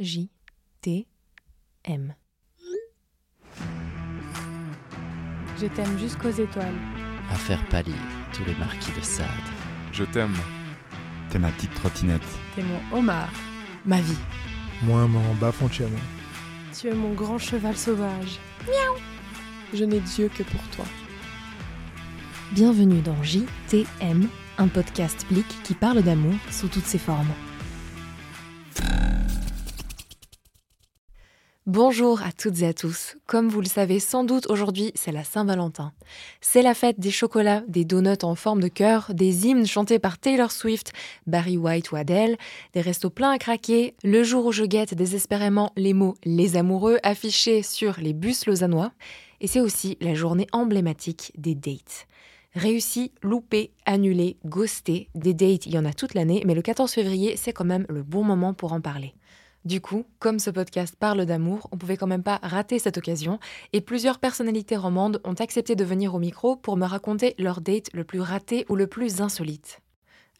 J T M. Je t'aime jusqu'aux étoiles. À faire pâlir tous les marquis de Sade. Je t'aime. T'es ma petite trottinette. T'es mon homard. Ma vie. Moi, mon Bafonciano. Tu es mon grand cheval sauvage. Miaou Je n'ai Dieu que pour toi. Bienvenue dans JTM, un podcast blic qui parle d'amour sous toutes ses formes. Bonjour à toutes et à tous. Comme vous le savez sans doute, aujourd'hui c'est la Saint-Valentin. C'est la fête des chocolats, des donuts en forme de cœur, des hymnes chantés par Taylor Swift, Barry White ou Adele, des restos pleins à craquer, le jour où je guette désespérément les mots les amoureux affichés sur les bus lausannois, et c'est aussi la journée emblématique des dates. Réussi, loupé, annulé, ghosté, des dates, il y en a toute l'année, mais le 14 février, c'est quand même le bon moment pour en parler. Du coup, comme ce podcast parle d'amour, on pouvait quand même pas rater cette occasion, et plusieurs personnalités romandes ont accepté de venir au micro pour me raconter leur date le plus raté ou le plus insolite.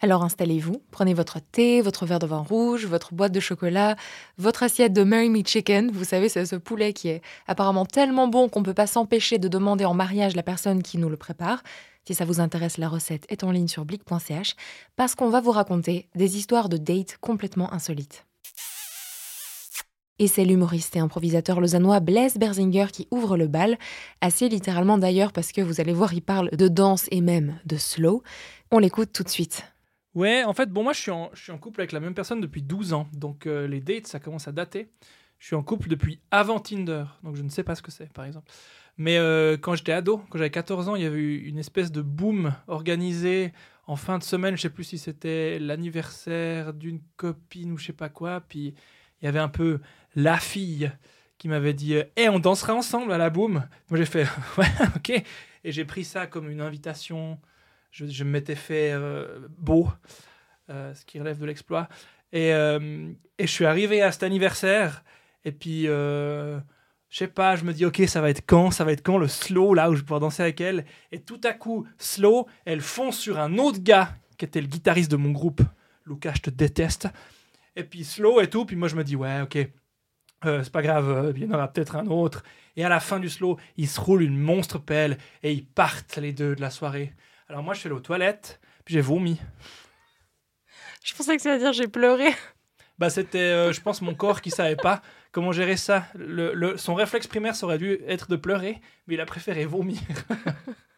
Alors installez-vous, prenez votre thé, votre verre de vin rouge, votre boîte de chocolat, votre assiette de Marry Me Chicken, vous savez, c'est ce poulet qui est apparemment tellement bon qu'on peut pas s'empêcher de demander en mariage la personne qui nous le prépare. Si ça vous intéresse, la recette est en ligne sur blick.ch, parce qu'on va vous raconter des histoires de dates complètement insolites. Et c'est l'humoriste et improvisateur lausannois Blaise Berzinger qui ouvre le bal, assez littéralement d'ailleurs parce que vous allez voir, il parle de danse et même de slow. On l'écoute tout de suite. Ouais, en fait, bon, moi je suis, en, couple avec la même personne depuis 12 ans, donc euh, les dates ça commence à dater. Je suis en couple depuis avant Tinder, donc je ne sais pas ce que c'est par exemple. Mais euh, quand j'étais ado, quand j'avais 14 ans, il y avait eu une espèce de boom organisé en fin de semaine, je sais plus si c'était l'anniversaire d'une copine ou je sais pas quoi, puis il y avait un peu la fille qui m'avait dit Eh, on dansera ensemble à la boum. Moi, j'ai fait Ouais, ok. Et j'ai pris ça comme une invitation. Je, m'étais fait euh, beau, euh, ce qui relève de l'exploit. Et, euh, et, je suis arrivé à cet anniversaire. Et puis, je sais pas, je me dis Ok, ça va être quand? Ça va être quand le slow, là où je vais pouvoir danser avec elle? Et tout à coup, slow, elle fonce sur un autre gars qui était le guitariste de mon groupe. Lucas, je te déteste. Et puis slow et tout. Puis moi, je me dis Ouais, ok euh, c'est pas grave, euh, il y en aura peut-être un autre. Et à la fin du slow, ils se roulent une monstre pelle et ils partent les deux de la soirée. Alors moi, je suis allé aux toilettes, puis j'ai vomi. Je pensais que ça allait dire j'ai pleuré. Bah c'était, euh, je pense, mon corps qui savait pas comment gérer ça. Le, le, son réflexe primaire, ça aurait dû être de pleurer, mais il a préféré vomir.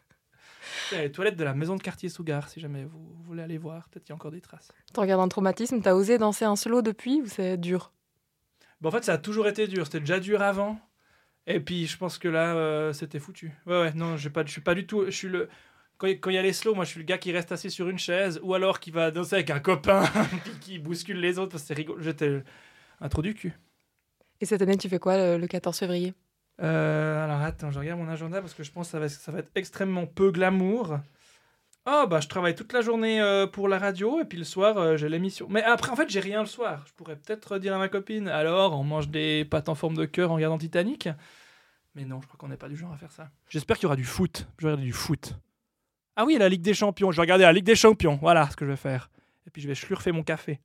les toilettes de la maison de quartier Sougar, si jamais vous voulez aller voir, peut-être qu'il y a encore des traces. Tu regardes un traumatisme, t'as osé danser un slow depuis ou c'est dur? Bon, en fait, ça a toujours été dur. C'était déjà dur avant. Et puis, je pense que là, euh, c'était foutu. Ouais, ouais, non, je suis pas du tout. Je suis le. Quand il y a les slow, moi, je suis le gars qui reste assis sur une chaise ou alors qui va danser avec un copain puis qui bouscule les autres parce que c'est rigolo. J'étais un trou du cul. Et cette année, tu fais quoi le, 14 février? Euh, Alors, attends, je regarde mon agenda parce que je pense que ça va, ça va être extrêmement peu glamour. Oh, bah, je travaille toute la journée euh, pour la radio et puis le soir, euh, j'ai l'émission. Mais après, en fait, j'ai rien le soir. Je pourrais peut-être dire à ma copine alors, on mange des pâtes en forme de cœur en regardant Titanic? Mais non, je crois qu'on n'est pas du genre à faire ça. J'espère qu'il y aura du foot. Je vais regarder du foot. Ah oui, la Ligue des Champions. Je vais regarder la Ligue des Champions. Voilà ce que je vais faire. Et puis, je vais schlurfer mon café.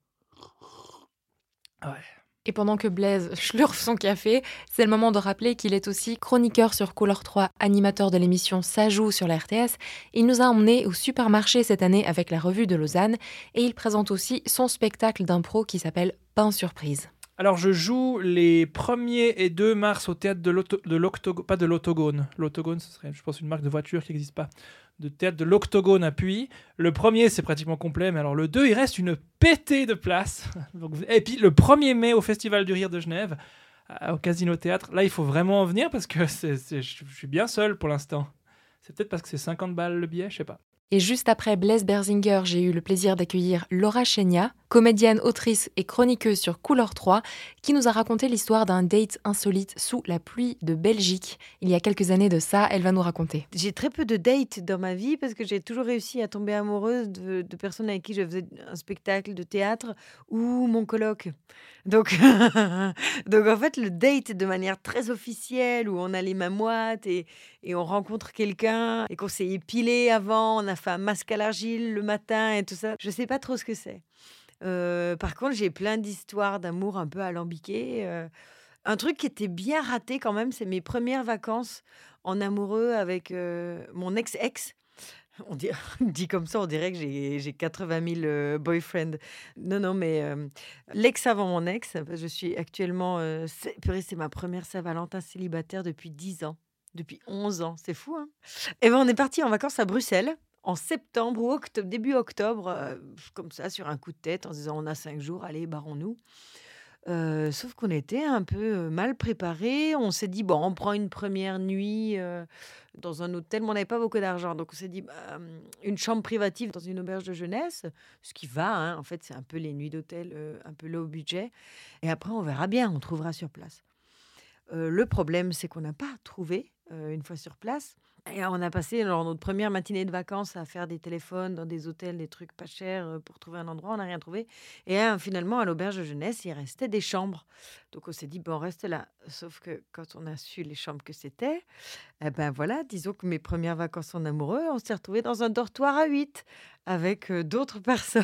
Ouais. Et pendant que Blaise schlurfe son café, c'est le moment de rappeler qu'il est aussi chroniqueur sur Couleur 3, animateur de l'émission Ça joue sur la RTS. Il nous a emmenés au supermarché cette année avec la revue de Lausanne et il présente aussi son spectacle d'impro qui s'appelle Pain Surprise. Alors je joue les 1er et 2 mars au théâtre de l'Octogone, pas de l'Autogone. L'Autogone, ce serait, je pense, une marque de voiture qui n'existe pas de théâtre de l'Octogone à Puy. Le premier, c'est pratiquement complet, mais alors le 2, il reste une pétée de place. Et puis le 1er mai au Festival du Rire de Genève, au Casino Théâtre. Là, il faut vraiment en venir parce que je suis bien seul pour l'instant. C'est peut-être parce que c'est 50 balles le billet, je sais pas. Et juste après Blaise Berzinger, j'ai eu le plaisir d'accueillir Laura Chenia, comédienne, autrice et chroniqueuse sur Couleur 3, qui nous a raconté l'histoire d'un date insolite sous la pluie de Belgique. Il y a quelques années de ça, elle va nous raconter. J'ai très peu de dates dans ma vie parce que j'ai toujours réussi à tomber amoureuse de, personnes avec qui je faisais un spectacle de théâtre ou mon colloque. Donc, donc en fait, le date de manière très officielle où on a les mains moites et, et on rencontre quelqu'un et qu'on s'est épilé avant, on a fait un masque à l'argile le matin et tout ça, je sais pas trop ce que c'est. Euh, par contre, j'ai plein d'histoires d'amour un peu alambiquées. euh. un truc qui était bien raté quand même, c'est mes premières vacances en amoureux avec euh, mon ex-ex. On dit, comme ça, on dirait que j'ai j'ai 80 000 euh, boyfriends. Non, non, mais l'ex avant mon ex, je suis actuellement. c'est ma première Saint-Valentin célibataire depuis 10 ans, depuis 11 ans. C'est fou, hein Et ben, on est parti en vacances à Bruxelles en septembre ou octobre, début octobre, euh, comme ça, sur un coup de tête, en se disant on a 5 jours, allez, barrons-nous. Euh, sauf qu'on était un peu euh, mal préparés. On s'est dit, bon, on prend une première nuit dans un hôtel, mais on n'avait pas beaucoup d'argent. Donc on s'est dit, bah, hum, une chambre privative dans une auberge de jeunesse, ce qui va, hein. en fait, c'est un peu les nuits d'hôtel, un peu low budget. Et après, on verra bien, on trouvera sur place. Le problème, c'est qu'on n'a pas trouvé une fois sur place. On a passé notre première matinée de vacances à faire des téléphones dans des hôtels, des trucs pas chers euh, pour trouver un endroit. On n'a rien trouvé. Et euh, finalement, à l'auberge de jeunesse, il restait des chambres. Donc on s'est dit, bon, on reste là. Sauf que quand on a su les chambres que c'était, eh ben voilà, disons que mes premières vacances en amoureux, on s'est retrouvés dans un dortoir à 8 avec euh, d'autres personnes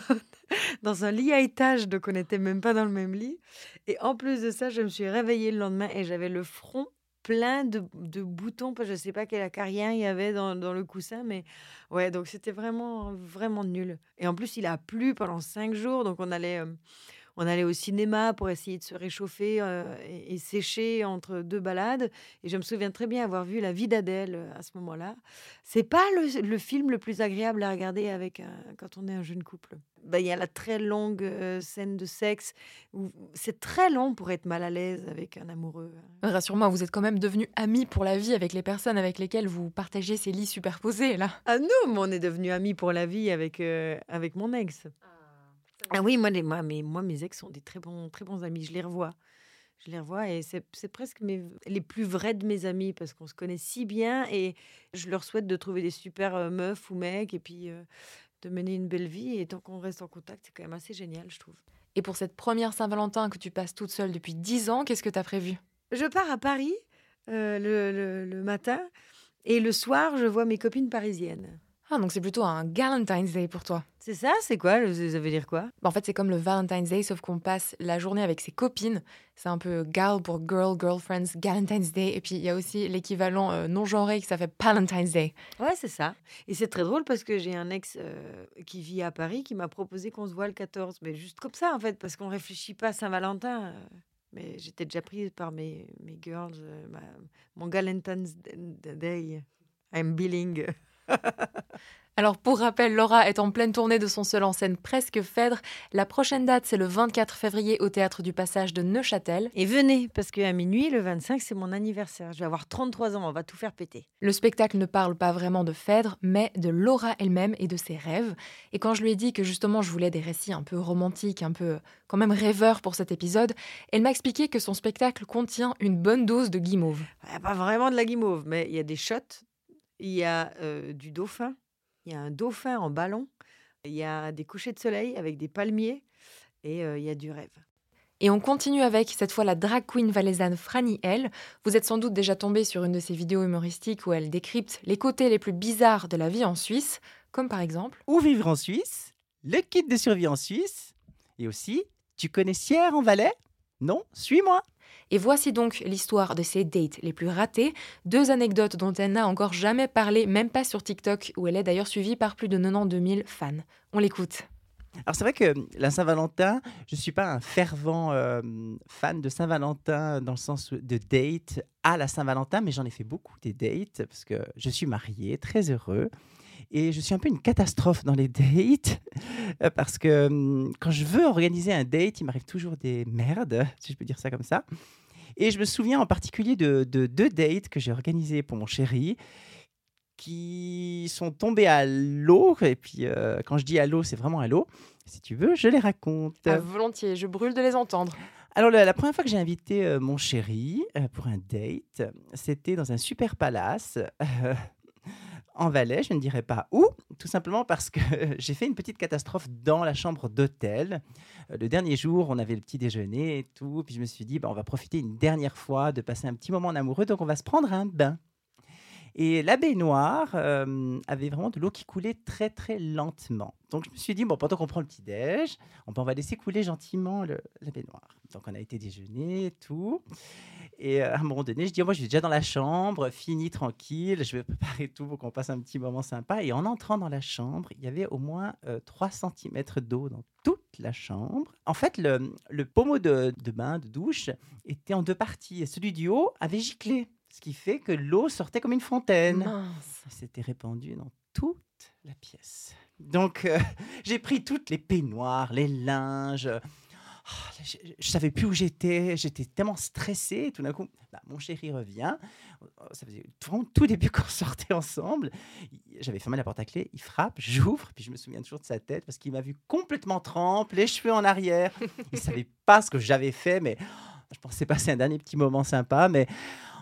dans un lit à étage. Donc on n'était même pas dans le même lit. Et en plus de ça, je me suis réveillée le lendemain et j'avais le front plein de, de boutons. Je ne sais pas quel acarien il y avait dans, dans le coussin, mais ouais, donc c'était vraiment, vraiment nul. Et en plus, il a plu pendant cinq jours, donc on allait, euh, on allait au cinéma pour essayer de se réchauffer euh, et, et sécher entre deux balades. Et je me souviens très bien avoir vu La vie d'Adèle euh, à ce moment-là. C'est pas le, le film le plus agréable à regarder avec un- quand on est un jeune couple. Ben, Il y a la très longue euh, scène de sexe. où C'est très long pour être mal à l'aise avec un amoureux. Rassure-moi, vous êtes quand même devenus amis pour la vie avec les personnes avec lesquelles vous partagez ces lits superposés, là. Ah non, mais on est devenus amis pour la vie avec, euh, avec mon ex. Ah oui, moi, les, moi, mes, moi, mes ex sont des très bons, très bons amis. Je les revois. Je les revois et c'est presque mes, les plus vrais de mes amis parce qu'on se connaît si bien et je leur souhaite de trouver des super euh, meufs ou mecs et puis euh, de mener une belle vie. Et tant qu'on reste en contact, c'est quand même assez génial, je trouve. Et pour cette première Saint-Valentin que tu passes toute seule depuis 10 ans, qu'est-ce que tu as prévu? Je pars à Paris euh, le, le- le matin et le soir, je vois mes copines parisiennes. Ah, donc c'est plutôt un Galentine's Day pour toi. C'est ça C'est quoi Ça veut dire quoi? Bah, en fait, c'est comme le Valentine's Day, sauf qu'on passe la journée avec ses copines. C'est un peu gal pour girl, girlfriends, Galentine's Day. Et puis, il y a aussi l'équivalent euh, non-genré qui s'appelle Palentine's Day. Ouais, c'est ça. Et c'est très drôle parce que j'ai un ex euh, qui vit à Paris qui m'a proposé qu'on se voit le 14. Mais juste comme ça, en fait, parce qu'on réfléchit pas à Saint-Valentin. euh, Mais j'étais déjà prise par mes, mes girls, ma- mon Galentine's Day. I'm billing. Alors, pour rappel, Laura est en pleine tournée de son seul en scène Presque Phèdre. La prochaine date, c'est le 24 février au Théâtre du Passage de Neuchâtel. Et venez, parce qu'à minuit, le 25, c'est mon anniversaire. Je vais avoir 33 ans, on va tout faire péter. Le spectacle ne parle pas vraiment de Phèdre, mais de Laura elle-même et de ses rêves. Et quand je lui ai dit que justement je voulais des récits un peu romantiques, un peu quand même rêveurs pour cet épisode, elle m'a expliqué que son spectacle contient une bonne dose de guimauve. Il n'y a pas vraiment de la guimauve, mais il y a des shots, il y a euh, du dauphin, il y a un dauphin en ballon, il y a des couchers de soleil avec des palmiers et euh, il y a du rêve. Et on continue avec cette fois la drag queen valaisanne Franny L. Vous êtes sans doute déjà tombé sur une de ses vidéos humoristiques où elle décrypte les côtés les plus bizarres de la vie en Suisse, comme par exemple Où vivre en Suisse Le kit de survie en Suisse Et aussi, tu connais Sierre en Valais? Non Suis-moi Et voici donc l'histoire de ses dates les plus ratées, deux anecdotes dont elle n'a encore jamais parlé, même pas sur TikTok, où elle est d'ailleurs suivie par plus de 92 000 fans. On l'écoute. Alors c'est vrai que la Saint-Valentin, je ne suis pas un fervent euh, fan de Saint-Valentin dans le sens de date à la Saint-Valentin, mais j'en ai fait beaucoup des dates parce que je suis marié, très heureux. Et je suis un peu une catastrophe dans les dates euh, parce que hum, quand je veux organiser un date, il m'arrive toujours des merdes, si je peux dire ça comme ça. Et je me souviens en particulier de, de deux dates que j'ai organisées pour mon chéri qui sont tombés à l'eau. Et puis, euh, quand je dis à l'eau, c'est vraiment à l'eau. Si tu veux, je les raconte. Ah, volontiers, je brûle de les entendre. Alors, la, la première fois que j'ai invité euh, mon chéri euh, pour un date, c'était dans un super palace en Valais. Je ne dirais pas où, tout simplement parce que j'ai fait une petite catastrophe dans la chambre d'hôtel. Euh, le dernier jour, on avait le petit déjeuner et tout. Puis je me suis dit, bah, on va profiter une dernière fois de passer un petit moment en amoureux, donc on va se prendre un bain. Et la baignoire euh, avait vraiment de l'eau qui coulait très très lentement. Donc je me suis dit, bon, pendant qu'on prend le petit-déj, on, on va laisser couler gentiment le, la baignoire. Donc on a été déjeuner et tout. Et euh, à un moment donné, je dis, oh, moi je suis déjà dans la chambre, fini tranquille, je vais préparer tout pour qu'on passe un petit moment sympa. Et en entrant dans la chambre, il y avait au moins 3 euh, cm d'eau dans toute la chambre. En fait, le, le pommeau de, de bain, de douche, était en deux parties. Et celui du haut avait giclé. Ce qui fait que l'eau sortait comme une fontaine. C'était répandu dans toute la pièce. Donc, euh, j'ai pris toutes les peignoirs, les linges. Oh, je, ne savais plus où j'étais. J'étais tellement stressée. Tout d'un coup, bah, mon chéri revient. Oh, ça faisait vraiment tout début qu'on sortait ensemble. J'avais fermé la porte à clé. Il frappe, j'ouvre. Puis je me souviens toujours de sa tête parce qu'il m'a vu complètement trempe, les cheveux en arrière. Il savait pas ce que j'avais fait, mais oh, je pensais passer un dernier petit moment sympa. Mais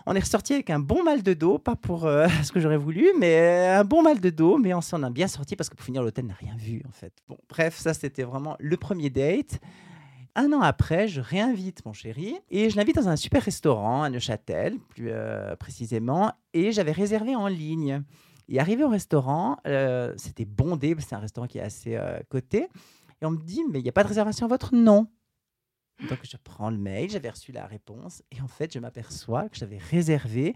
on est ressorti avec un bon mal de dos, pas pour euh, ce que j'aurais voulu, mais euh, un bon mal de dos, mais on s'en a bien sorti parce que pour finir, l'hôtel n'a rien vu en fait. Bon, bref, ça c'était vraiment le premier date. Un an après, je réinvite mon chéri et je l'invite dans un super restaurant à Neuchâtel, plus euh, précisément, et j'avais réservé en ligne. Et arrivé au restaurant, c'était bondé, c'est un restaurant qui est assez coté, et on me dit, mais il n'y a pas de réservation à votre nom. Donc je prends le mail, j'avais reçu la réponse et en fait je m'aperçois que j'avais réservé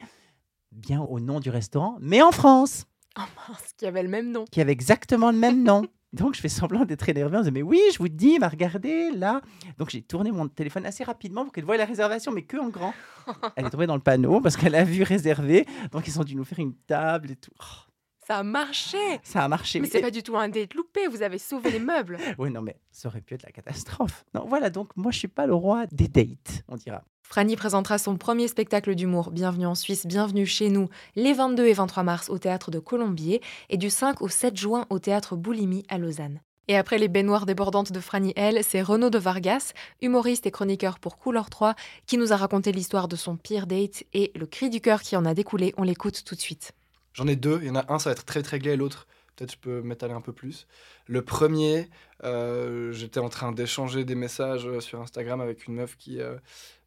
bien au nom du restaurant, mais en France. Oh mince, qui avait le même nom. Qui avait exactement le même nom. Donc je fais semblant d'être énervé. On dit, mais oui, je vous dis, m'a regardé là. Donc j'ai tourné mon téléphone assez rapidement pour qu'elle voie la réservation, mais que en grand. Elle est tombée dans le panneau parce qu'elle a vu réserver. Donc ils ont dû nous faire une table et tout. Oh, ça a marché. Ça a marché. Mais c'est pas du tout un date loupé. Vous avez sauvé les meubles. oui, non, mais ça aurait pu être la catastrophe. Non, voilà. Donc moi, je suis pas le roi des dates, on dira. Franny présentera son premier spectacle d'humour, Bienvenue en Suisse, Bienvenue chez nous, les 22 et 23 mars au théâtre de Colombier et du 5 au 7 juin au théâtre Boulimi à Lausanne. Et après les baignoires débordantes de Franny L, c'est Renaud de Vargas, humoriste et chroniqueur pour Couleur 3, qui nous a raconté l'histoire de son pire date et le cri du cœur qui en a découlé. On l'écoute tout de suite. J'en ai deux. Il y en a un, ça va être très très gai, l'autre, peut-être je peux m'étaler un peu plus. Le premier, euh, j'étais en train d'échanger des messages euh, sur Instagram avec une meuf qui euh,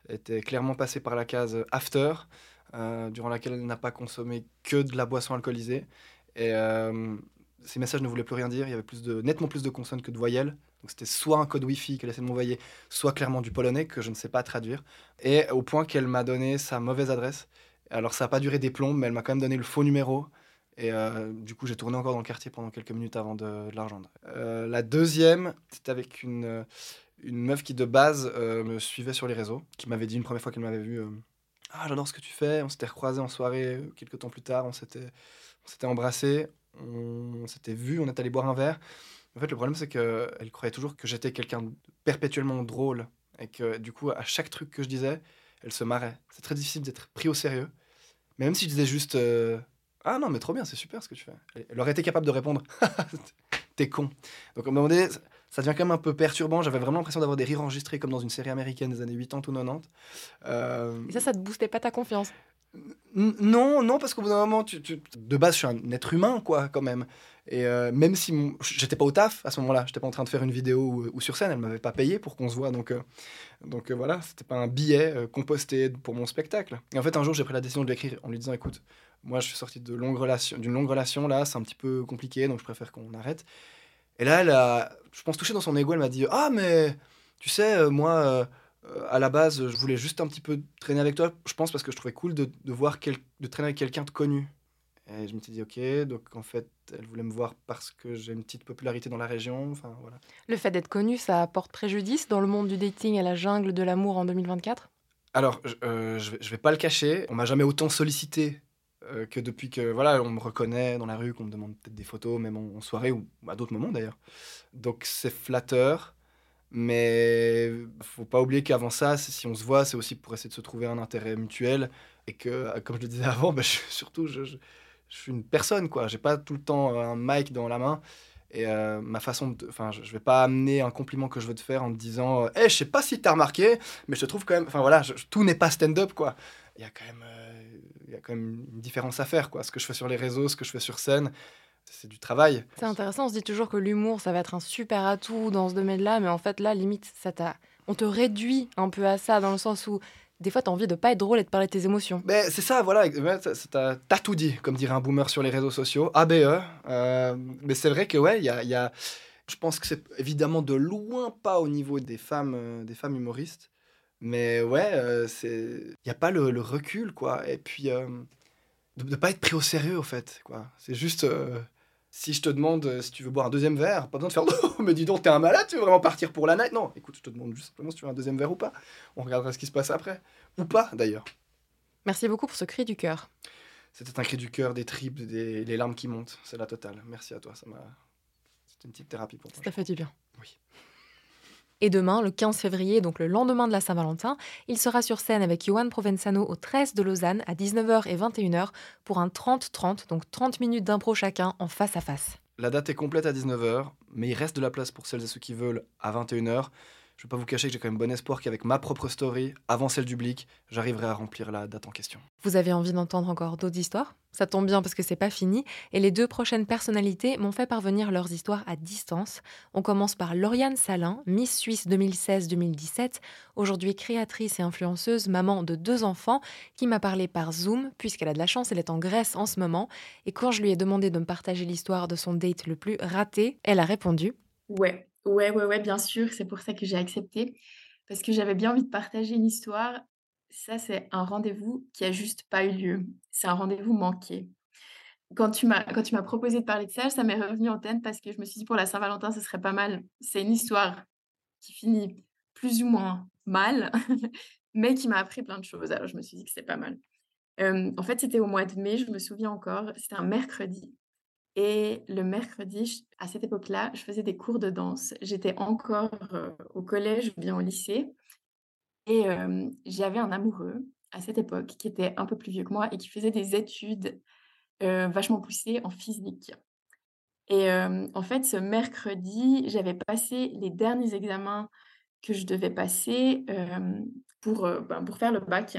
était clairement passée par la case after, durant laquelle elle n'a pas consommé que de la boisson alcoolisée. Et ces messages ne voulaient plus rien dire. Il y avait plus de, nettement plus de consonnes que de voyelles. Donc c'était soit un code Wi-Fi qu'elle essaie de m'envoyer, soit clairement du polonais que je ne sais pas traduire. Et au point qu'elle m'a donné sa mauvaise adresse. Alors ça n'a pas duré des plombs, mais elle m'a quand même donné le faux numéro. Et euh, du coup, j'ai tourné encore dans le quartier pendant quelques minutes avant de, la rejoindre. Euh, la deuxième, c'était avec une, euh, une meuf qui, de base, me suivait sur les réseaux, qui m'avait dit une première fois qu'elle m'avait vu Ah, j'adore ce que tu fais. On s'était recroisés en soirée quelques temps plus tard. On s'était, embrassés, on, s'était vu, on est allé boire un verre. En fait, le problème, c'est qu'elle croyait toujours que j'étais quelqu'un de perpétuellement drôle. Et que, du coup, à chaque truc que je disais, elle se marrait. C'est très difficile d'être pris au sérieux. Mais même si je disais juste euh, Ah non, mais trop bien, c'est super ce que tu fais. Elle aurait été capable de répondre T'es con. Donc un moment donné, ça devient quand même un peu perturbant. J'avais vraiment l'impression d'avoir des rires enregistrés comme dans une série américaine des années 80 ou 90. Euh... Et ça, ça te boostait pas ta confiance? Non, non, parce qu'au bout d'un moment, tu, de base, je suis un être humain, quoi, quand même. Et euh, même si j'étais pas au taf à ce moment-là, j'étais pas en train de faire une vidéo ou, sur scène, elle m'avait pas payé pour qu'on se voit, donc, euh, donc euh, voilà, c'était pas un billet composté pour mon spectacle. Et en fait, un jour, j'ai pris la décision de l'écrire en lui disant, écoute, moi, je suis sorti de longue relation, d'une longue relation, là, c'est un petit peu compliqué, donc je préfère qu'on arrête. Et là, elle je pense, touché dans son ego, elle m'a dit, ah, mais tu sais, moi euh, à la base, je voulais juste un petit peu traîner avec toi, je pense parce que je trouvais cool de, de voir de traîner avec quelqu'un de connu. Et je me suis dit, ok, donc en fait, elle voulait me voir parce que j'ai une petite popularité dans la région. Enfin, voilà. Le fait d'être connu, ça apporte préjudice dans le monde du dating à la jungle de l'amour en 2024 Alors, euh, je, je vais pas le cacher, on m'a jamais autant sollicité euh, que depuis que voilà, on me reconnaît dans la rue, qu'on me demande peut-être des photos, même en, en soirée ou à d'autres moments d'ailleurs. Donc c'est flatteur. Mais faut pas oublier qu'avant ça, si on se voit, c'est aussi pour essayer de se trouver un intérêt mutuel. Et que, euh, comme je le disais avant, bah, surtout, je, je, suis une personne, quoi. J'ai pas tout le temps euh, un mic dans la main. Et euh, ma façon de. Enfin, je, vais pas amener un compliment que je veux te faire en te disant Hé, hey, je sais pas si t'as remarqué, mais je te trouve quand même. Enfin, voilà, tout n'est pas stand-up, quoi. Il y a quand même. il y a quand même une différence à faire, quoi. Ce que je fais sur les réseaux, ce que je fais sur scène c'est du travail. C'est intéressant, on se dit toujours que l'humour, ça va être un super atout dans ce domaine-là, mais en fait, là, limite, ça t'a... on te réduit un peu à ça, dans le sens où des fois, tu as envie de pas être drôle et de parler de tes émotions. Ben, c'est ça, voilà. T'as as tout dit, comme dirait un boomer sur les réseaux sociaux. ABE. Euh, mais c'est vrai que, ouais, il y a, y a, Je pense que c'est évidemment de loin pas au niveau des femmes, euh, des femmes humoristes. Mais ouais, euh, c'est. Il n'y a pas le, recul, quoi. Et puis, de ne pas être pris au sérieux, au fait, quoi. C'est juste. Si je te demande si tu veux boire un deuxième verre, pas besoin de faire oh, mais dis donc, t'es un malade, tu veux vraiment partir pour la night? Non, écoute, je te demande juste simplement si tu veux un deuxième verre ou pas. On regardera ce qui se passe après. Ou pas, d'ailleurs. Merci beaucoup pour ce cri du cœur. C'était un cri du cœur, des tripes, des les larmes qui montent. C'est la totale. Merci à toi. Ça m'a. C'était une petite thérapie pour moi. Ça fait du bien. Oui. Et demain, le 15 février, donc le lendemain de la Saint-Valentin, il sera sur scène avec Johan Provenzano au 13 de Lausanne à 19h et 21h pour un 30-30, donc 30 minutes d'impro chacun en face à face. La date est complète à 19h, mais il reste de la place pour celles et ceux qui veulent à 21h. Je ne vais pas vous cacher que j'ai quand même bon espoir qu'avec ma propre story, avant celle du Blick, j'arriverai à remplir la date en question. Vous avez envie d'entendre encore d'autres histoires? Ça tombe bien parce que c'est pas fini. Et les deux prochaines personnalités m'ont fait parvenir leurs histoires à distance. On commence par Lauriane Salin, Miss Suisse 2016-2017, aujourd'hui créatrice et influenceuse, maman de deux enfants, qui m'a parlé par Zoom, puisqu'elle a de la chance, elle est en Grèce en ce moment. Et quand je lui ai demandé de me partager l'histoire de son date le plus raté, elle a répondu Ouais, Ouais, ouais, ouais, bien sûr, c'est pour ça que j'ai accepté, parce que j'avais bien envie de partager une histoire. Ça, c'est un rendez-vous qui a juste pas eu lieu. C'est un rendez-vous manqué. Quand tu m'as proposé de parler de ça, ça m'est revenu en tête parce que je me suis dit pour la Saint-Valentin, ce serait pas mal. C'est une histoire qui finit plus ou moins mal, mais qui m'a appris plein de choses. Alors je me suis dit que c'est pas mal. en fait, c'était au mois de mai, je me souviens encore, c'était un mercredi. Et le mercredi, à cette époque-là, je faisais des cours de danse. J'étais encore au collège ou bien au lycée. Et j'avais un amoureux à cette époque qui était un peu plus vieux que moi et qui faisait des études vachement poussées en physique. Et en fait, ce mercredi, j'avais passé les derniers examens que je devais passer pour, ben, pour faire le bac.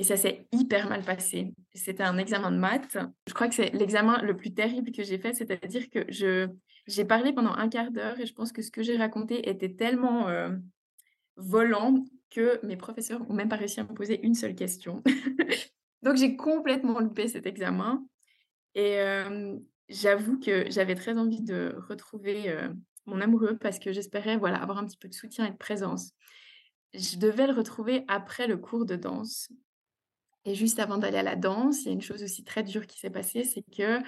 Et ça s'est hyper mal passé. C'était un examen de maths. Je crois que c'est l'examen le plus terrible que j'ai fait, c'est-à-dire que je j'ai parlé pendant un quart d'heure et je pense que ce que j'ai raconté était tellement euh, volant que mes professeurs n'ont même pas réussi à me poser une seule question. Donc j'ai complètement loupé cet examen. Et euh, j'avoue que j'avais très envie de retrouver euh, mon amoureux parce que j'espérais voilà, avoir un petit peu de soutien et de présence. Je devais le retrouver après le cours de danse. Et juste avant d'aller à la danse, il y a une chose aussi très dure qui s'est passée, c'est que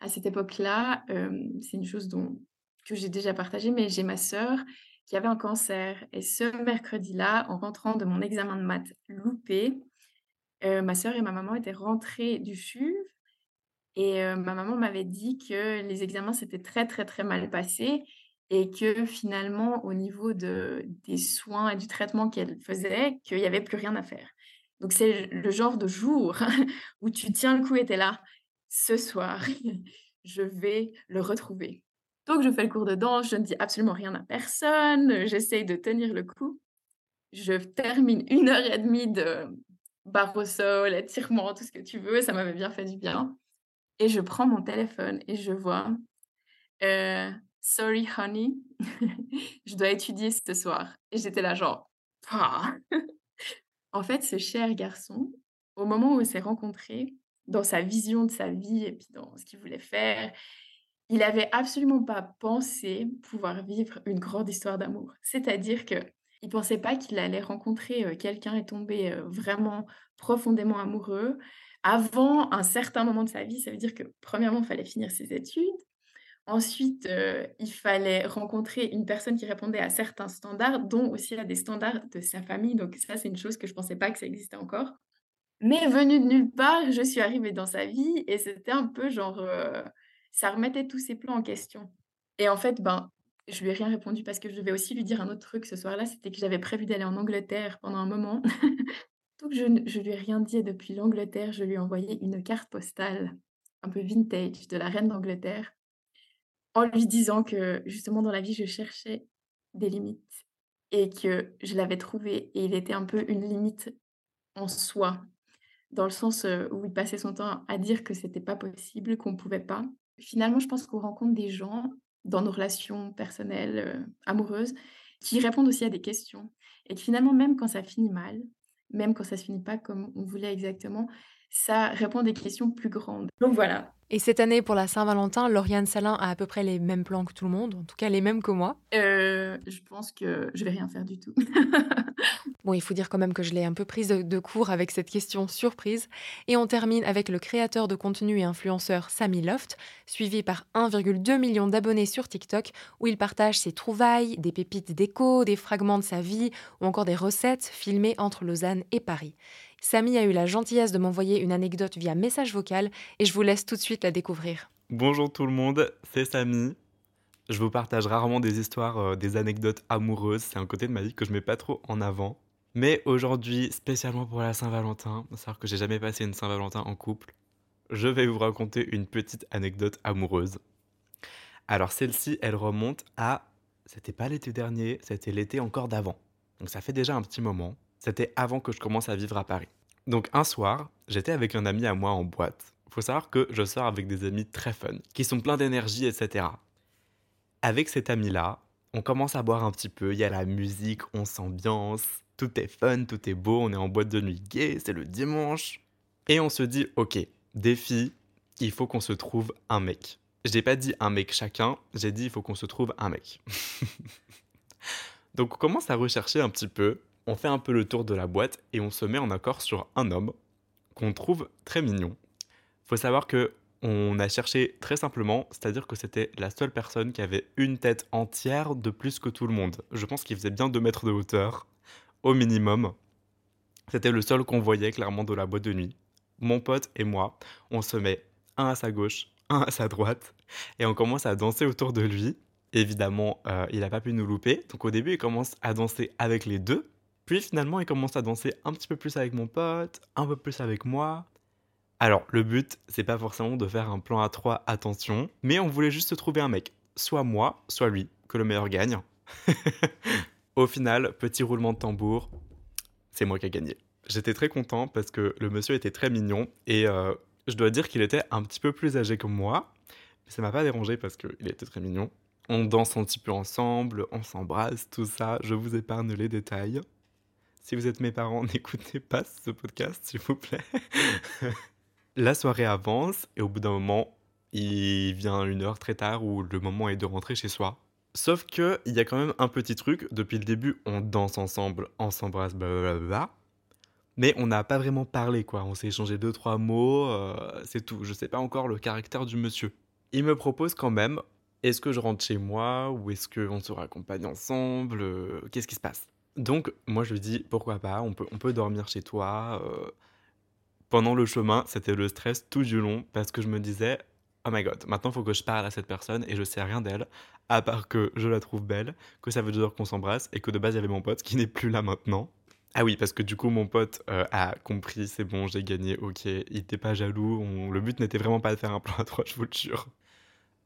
à cette époque-là, c'est une chose dont, que j'ai déjà partagée, mais j'ai ma sœur qui avait un cancer. Et ce mercredi-là, en rentrant de mon examen de maths loupé, ma sœur et ma maman étaient rentrées du CHUV et ma maman m'avait dit que les examens s'étaient très, très, très mal passés et que finalement, au niveau de, des soins et du traitement qu'elle faisait, qu'il n'y avait plus rien à faire. Donc, c'est le genre de jour où tu tiens le coup et tu es là. Ce soir, je vais le retrouver. Donc, je fais le cours de danse, je ne dis absolument rien à personne, j'essaye de tenir le coup. Je termine une heure et demie de barre au sol, étirement, tout ce que tu veux, ça m'avait bien fait du bien. Et je prends mon téléphone et je vois euh, Sorry, honey, je dois étudier ce soir. Et j'étais là, genre, ah. En fait, ce cher garçon, au moment où on s'est rencontrés, dans sa vision de sa vie et puis dans ce qu'il voulait faire, il avait absolument pas pensé pouvoir vivre une grande histoire d'amour. C'est-à-dire que il pensait pas qu'il allait rencontrer quelqu'un et tomber vraiment profondément amoureux avant un certain moment de sa vie. Ça veut dire que premièrement, il fallait finir ses études. Ensuite, il fallait rencontrer une personne qui répondait à certains standards, dont aussi à des standards de sa famille. Donc ça, c'est une chose que je ne pensais pas que ça existait encore. Mais venue de nulle part, je suis arrivée dans sa vie et c'était un peu genre, ça remettait tous ses plans en question. Et en fait, ben, je lui ai rien répondu parce que je devais aussi lui dire un autre truc ce soir-là, c'était que j'avais prévu d'aller en Angleterre pendant un moment. Donc je ne lui ai rien dit et depuis l'Angleterre, je lui ai envoyé une carte postale un peu vintage de la reine d'Angleterre en lui disant que justement dans la vie, je cherchais des limites et que je l'avais trouvé et il était un peu une limite en soi, dans le sens où il passait son temps à dire que c'était pas possible, qu'on pouvait pas. Finalement, je pense qu'on rencontre des gens dans nos relations personnelles, amoureuses, qui répondent aussi à des questions et que finalement, même quand ça finit mal, même quand ça se finit pas comme on voulait exactement, ça répond à des questions plus grandes. Donc voilà. Et cette année, pour la Saint-Valentin, Lauriane Salin a à peu près les mêmes plans que tout le monde, en tout cas les mêmes que moi. Euh, je pense que je vais rien faire du tout. bon, il faut dire quand même que je l'ai un peu prise de, court avec cette question surprise. Et on termine avec le créateur de contenu et influenceur Samy Loft, suivi par 1,2 million d'abonnés sur TikTok, où il partage ses trouvailles, des pépites d'écho, des fragments de sa vie ou encore des recettes filmées entre Lausanne et Paris. Samy a eu la gentillesse de m'envoyer une anecdote via message vocal et je vous laisse tout de suite la découvrir. Bonjour tout le monde, c'est Samy. Je vous partage rarement des histoires, euh, des anecdotes amoureuses, c'est un côté de ma vie que je mets pas trop en avant. Mais aujourd'hui, spécialement pour la Saint-Valentin, savoir que j'ai jamais passé une Saint-Valentin en couple, je vais vous raconter une petite anecdote amoureuse. Alors celle-ci, elle remonte à... C'était pas l'été dernier, c'était l'été encore d'avant. Donc ça fait déjà un petit moment. C'était avant que je commence à vivre à Paris. Donc un soir, j'étais avec un ami à moi en boîte. Faut savoir que je sors avec des amis très fun, qui sont pleins d'énergie, etc. Avec cet ami-là, on commence à boire un petit peu, il y a la musique, on s'ambiance, tout est fun, tout est beau, on est en boîte de nuit gay, c'est le dimanche. Et on se dit, ok, défi, il faut qu'on se trouve un mec. J'ai pas dit un mec chacun, j'ai dit il faut qu'on se trouve un mec. Donc on commence à rechercher un petit peu, on fait un peu le tour de la boîte et on se met en accord sur un homme qu'on trouve très mignon. Faut savoir que on a cherché très simplement, c'est-à-dire que c'était la seule personne qui avait une tête entière de plus que tout le monde. Je pense qu'il faisait bien 2 mètres de hauteur, au minimum. C'était le seul qu'on voyait clairement de la boîte de nuit. Mon pote et moi, on se met un à sa gauche, un à sa droite, et on commence à danser autour de lui. Évidemment, euh, il n'a pas pu nous louper, donc au début, il commence à danser avec les deux, puis finalement, il commence à danser un petit peu plus avec mon pote, un peu plus avec moi. Alors, le but, c'est pas forcément de faire un plan à trois, attention, mais on voulait juste trouver un mec, soit moi, soit lui, que le meilleur gagne. Au final, petit roulement de tambour, c'est moi qui ai gagné. J'étais très content parce que le monsieur était très mignon et euh, je dois dire qu'il était un petit peu plus âgé que moi, mais ça m'a pas dérangé parce qu'il était très mignon. On danse un petit peu ensemble, on s'embrasse, tout ça, je vous épargne les détails. Si vous êtes mes parents, n'écoutez pas ce podcast, s'il vous plaît. la soirée avance et au bout d'un moment, il vient une heure très tard où le moment est de rentrer chez soi. Sauf que il y a quand même un petit truc. Depuis le début, on danse ensemble, on s'embrasse, blablabla. Mais on n'a pas vraiment parlé, quoi. On s'est échangé deux, trois mots, euh, c'est tout. Je sais pas encore le caractère du monsieur. Il me propose quand même est-ce que je rentre chez moi ou est-ce qu'on se raccompagne ensemble euh, Qu'est-ce qui se passe? Donc, moi, je lui dis, pourquoi pas, on peut, on peut dormir chez toi. Euh. Pendant le chemin, c'était le stress tout du long parce que je me disais, oh my god, maintenant, faut que je parle à cette personne et je sais rien d'elle, à part que je la trouve belle, que ça veut dire qu'on s'embrasse et que de base, il y avait mon pote qui n'est plus là maintenant. Ah oui, parce que du coup, mon pote euh, a compris, c'est bon, j'ai gagné, ok, il n'était pas jaloux. Le but n'était vraiment pas de faire un plan à trois, je vous le jure.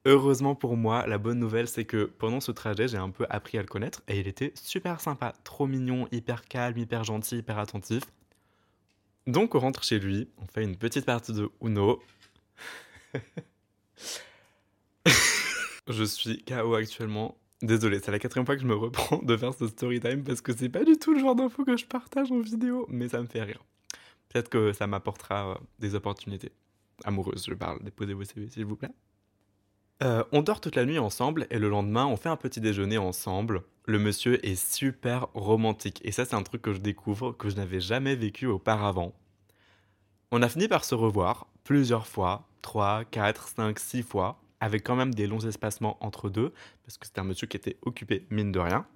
Heureusement pour moi, la bonne nouvelle, c'est que pendant ce trajet, j'ai un peu appris à le connaître et il était super sympa, trop mignon, hyper calme, hyper gentil, hyper attentif. Donc on rentre chez lui, on fait une petite partie de Uno. je suis KO actuellement. Désolé, c'est la quatrième fois que je me reprends de faire ce story time parce que c'est pas du tout le genre d'infos que je partage en vidéo, mais ça me fait rire. Peut-être que ça m'apportera euh, des opportunités amoureuses, je parle. Déposez vos CV s'il vous plaît. Euh, on dort toute la nuit ensemble et le lendemain, on fait un petit déjeuner ensemble. Le monsieur est super romantique et ça, c'est un truc que je découvre que je n'avais jamais vécu auparavant. On a fini par se revoir plusieurs fois, 3, 4, 5, 6 fois, avec quand même des longs espacements entre deux, parce que c'était un monsieur qui était occupé, mine de rien.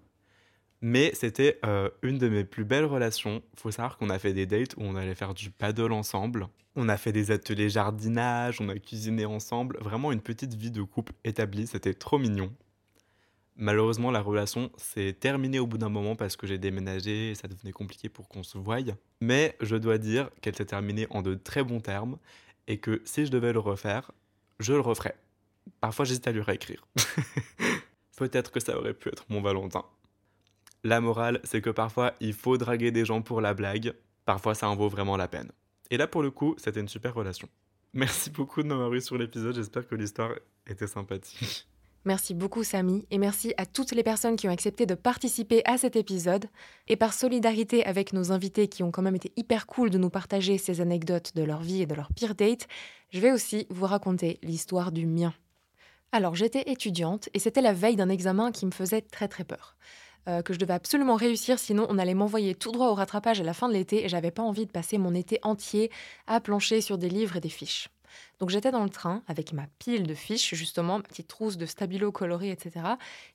Mais c'était euh, une de mes plus belles relations. Faut savoir qu'on a fait des dates où on allait faire du paddle ensemble. On a fait des ateliers jardinage, on a cuisiné ensemble. Vraiment une petite vie de couple établie, c'était trop mignon. Malheureusement, la relation s'est terminée au bout d'un moment parce que j'ai déménagé et ça devenait compliqué pour qu'on se voie. Mais je dois dire qu'elle s'est terminée en de très bons termes et que si je devais le refaire, je le referais. Parfois, j'hésite à lui réécrire. Peut-être que ça aurait pu être mon Valentin. La morale, c'est que parfois il faut draguer des gens pour la blague, parfois ça en vaut vraiment la peine. Et là pour le coup, c'était une super relation. Merci beaucoup de m'avoir eu sur l'épisode, j'espère que l'histoire était sympathique. Merci beaucoup Samy et merci à toutes les personnes qui ont accepté de participer à cet épisode. Et par solidarité avec nos invités qui ont quand même été hyper cool de nous partager ces anecdotes de leur vie et de leur pire date, je vais aussi vous raconter l'histoire du mien. Alors j'étais étudiante et c'était la veille d'un examen qui me faisait très très peur. Euh, que je devais absolument réussir, sinon on allait m'envoyer tout droit au rattrapage à la fin de l'été et j'avais pas envie de passer mon été entier à plancher sur des livres et des fiches. Donc j'étais dans le train avec ma pile de fiches, justement, ma petite trousse de stabilo coloré, etc.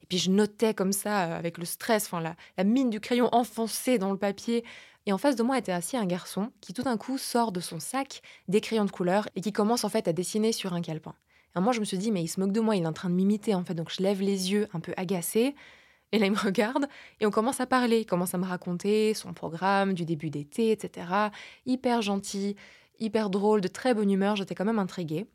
Et puis je notais comme ça, euh, avec le stress, enfin la, la mine du crayon enfoncée dans le papier. Et en face de moi était assis un garçon qui tout d'un coup sort de son sac des crayons de couleur et qui commence en fait à dessiner sur un calepin. Et moi je me suis dit, mais il se moque de moi, il est en train de m'imiter en fait. Donc je lève les yeux un peu agacé. Et là, il me regarde et on commence à parler. Il commence à me raconter son programme du début d'été, etc. Hyper gentil hyper drôle, de très bonne humeur, j'étais quand même intriguée.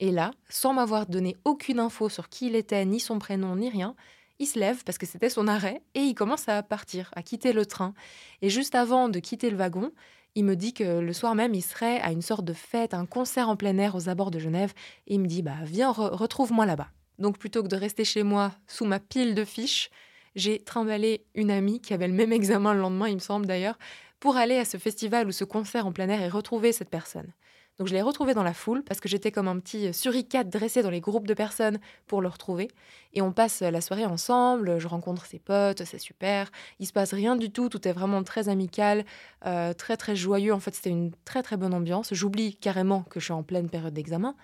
Et là, sans m'avoir donné aucune info sur qui il était, ni son prénom, ni rien, il se lève parce que c'était son arrêt et il commence à partir, à quitter le train. Et juste avant de quitter le wagon, il me dit que le soir même, il serait à une sorte de fête, un concert en plein air aux abords de Genève. Et il me dit, bah viens, retrouve-moi là-bas. Donc plutôt que de rester chez moi sous ma pile de fiches, j'ai trimballé une amie qui avait le même examen le lendemain, il me semble d'ailleurs, pour aller à ce festival ou ce concert en plein air et retrouver cette personne. Donc je l'ai retrouvé dans la foule parce que j'étais comme un petit suricate dressé dans les groupes de personnes pour le retrouver. Et on passe la soirée ensemble, je rencontre ses potes, c'est super. Il se passe rien du tout, tout est vraiment très amical, euh, très très joyeux. En fait, c'était une très très bonne ambiance. J'oublie carrément que je suis en pleine période d'examen.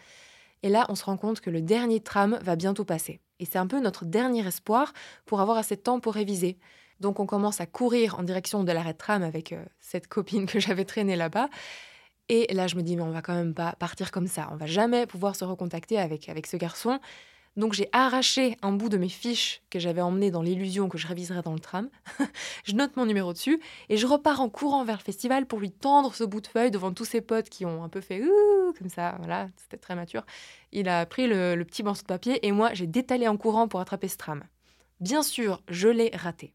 Et là, on se rend compte que le dernier tram va bientôt passer. Et c'est un peu notre dernier espoir pour avoir assez de temps pour réviser. Donc on commence à courir en direction de l'arrêt de tram avec euh, cette copine que j'avais traînée là-bas. Et là, je me dis, mais on va quand même pas partir comme ça. On va jamais pouvoir se recontacter avec, avec ce garçon. Donc j'ai arraché un bout de mes fiches que j'avais emmenées dans l'illusion que je réviserais dans le tram. je note mon numéro dessus et je repars en courant vers le festival pour lui tendre ce bout de feuille devant tous ses potes qui ont un peu fait ouh comme ça. Voilà, c'était très mature. Il a pris le, petit morceau de papier et moi j'ai détalé en courant pour attraper ce tram. Bien sûr, je l'ai raté.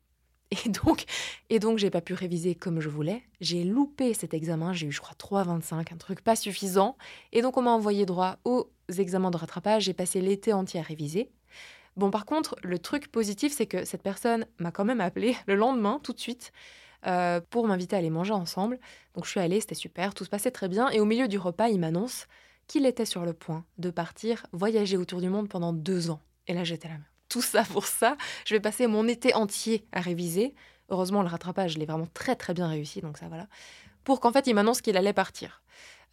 Et donc, et donc j'ai pas pu réviser comme je voulais. J'ai loupé cet examen, j'ai eu je crois 3,25, un truc pas suffisant. Et donc on m'a envoyé droit aux examens de rattrapage, j'ai passé l'été entier à réviser. Bon par contre, le truc positif, c'est que cette personne m'a quand même appelé le lendemain, tout de suite, euh, pour m'inviter à aller manger ensemble. Donc je suis allée, c'était super, tout se passait très bien. Et au milieu du repas, il m'annonce qu'il était sur le point de partir voyager autour du monde pendant deux ans. Et là j'étais là tout ça pour ça. Je vais passer mon été entier à réviser. Heureusement, le rattrapage, je l'ai vraiment très très bien réussi, donc ça voilà. Pour qu'en fait, il m'annonce qu'il allait partir.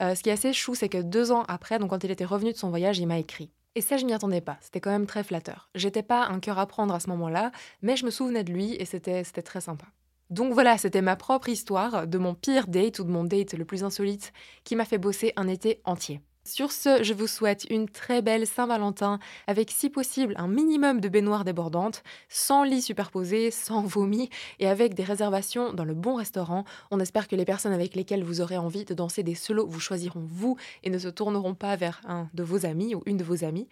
Euh, ce qui est assez chou, c'est que deux ans après, donc quand il était revenu de son voyage, il m'a écrit. Et ça, je n'y attendais pas. C'était quand même très flatteur. J'étais pas un cœur à prendre à ce moment-là, mais je me souvenais de lui et c'était très sympa. Donc voilà, c'était ma propre histoire de mon pire date ou de mon date le plus insolite qui m'a fait bosser un été entier. Sur ce, je vous souhaite une très belle Saint-Valentin avec si possible un minimum de baignoires débordantes, sans lit superposé, sans vomi et avec des réservations dans le bon restaurant. On espère que les personnes avec lesquelles vous aurez envie de danser des solos vous choisiront vous et ne se tourneront pas vers un de vos amis ou une de vos amies.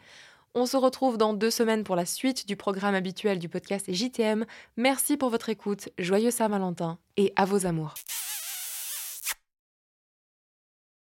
On se retrouve dans deux semaines pour la suite du programme habituel du podcast JTM. Merci pour votre écoute, joyeux Saint-Valentin et à vos amours.